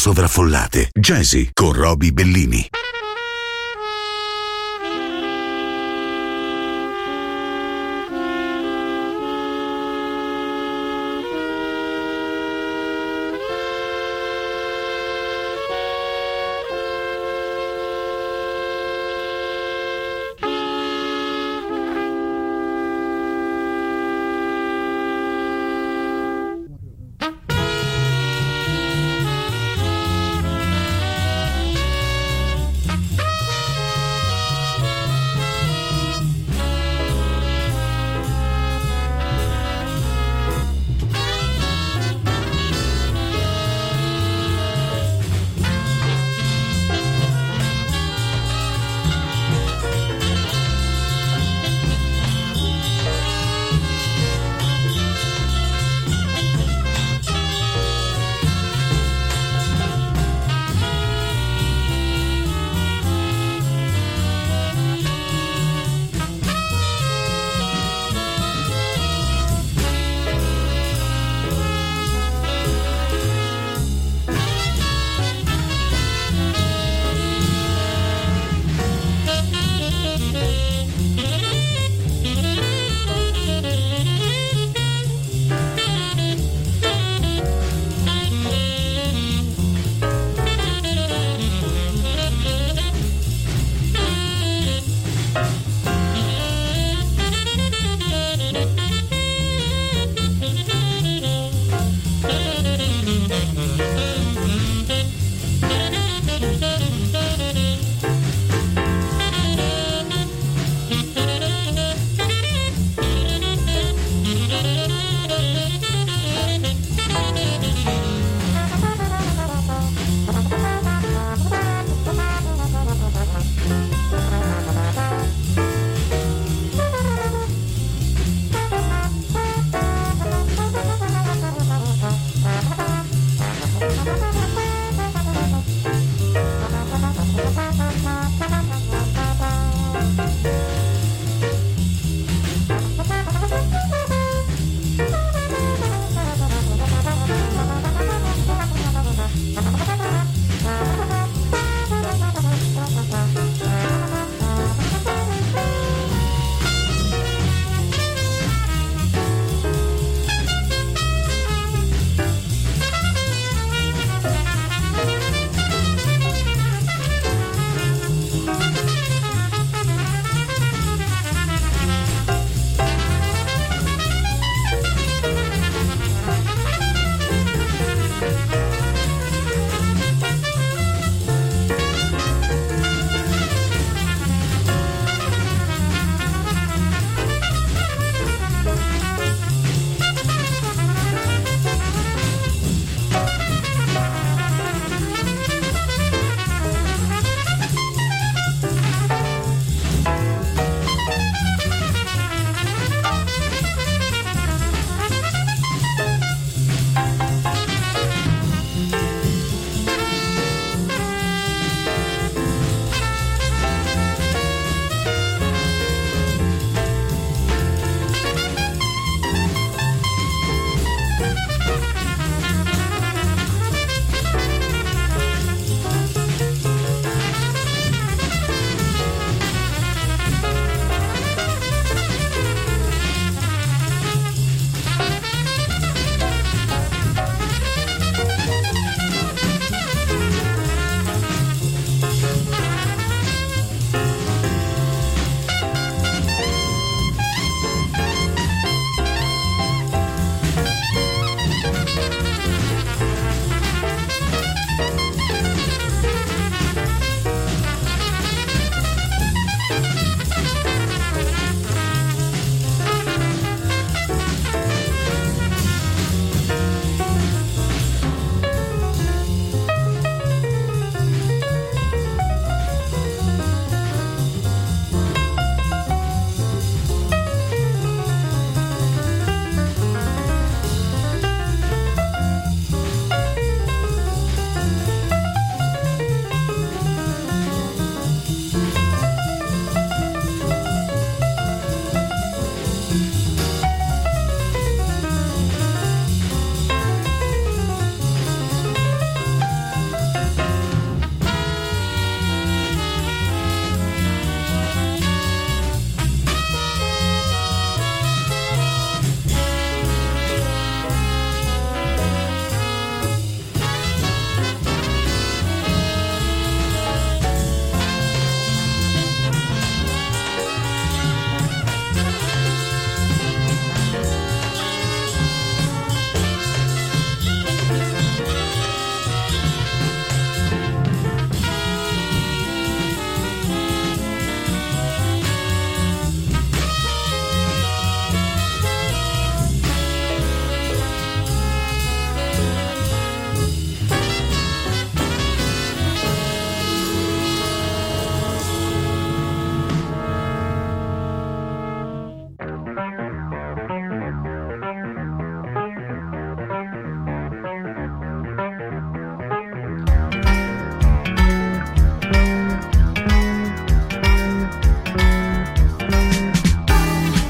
Sovraffollate. Jazzy con Roby Bellini.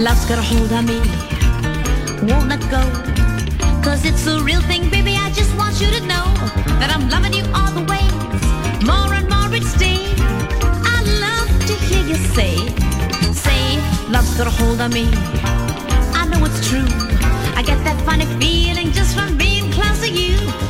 Love's got a hold on me. Won't let go. Cause it's the real thing, baby. I just want you to know that I'm loving you all the way. More and more each day. I love to hear you say, say, love's got a hold on me. I know it's true. I get that funny feeling just from being close to you.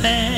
My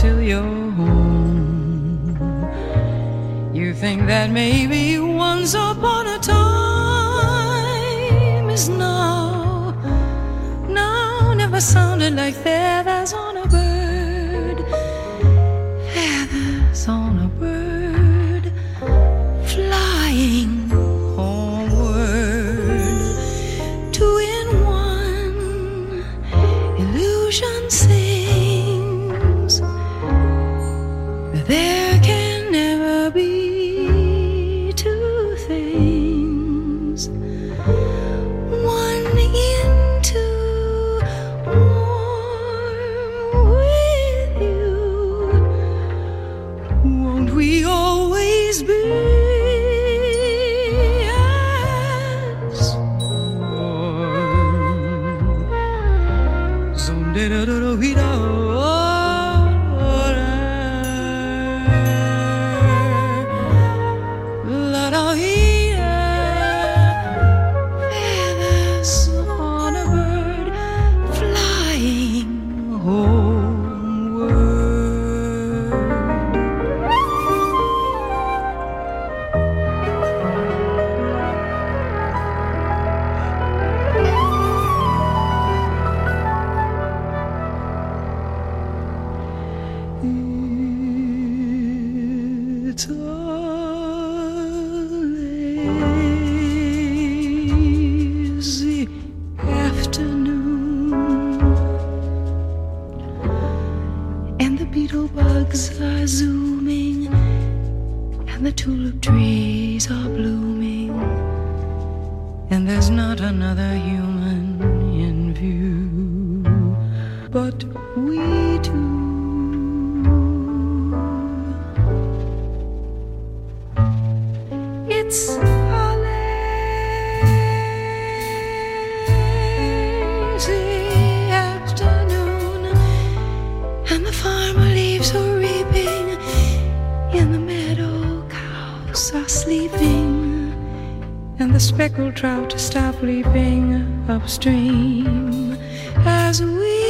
till you're home. You think that maybe once upon a time is now. Now never sounded like that as on speckled trout to stop leaping upstream. As we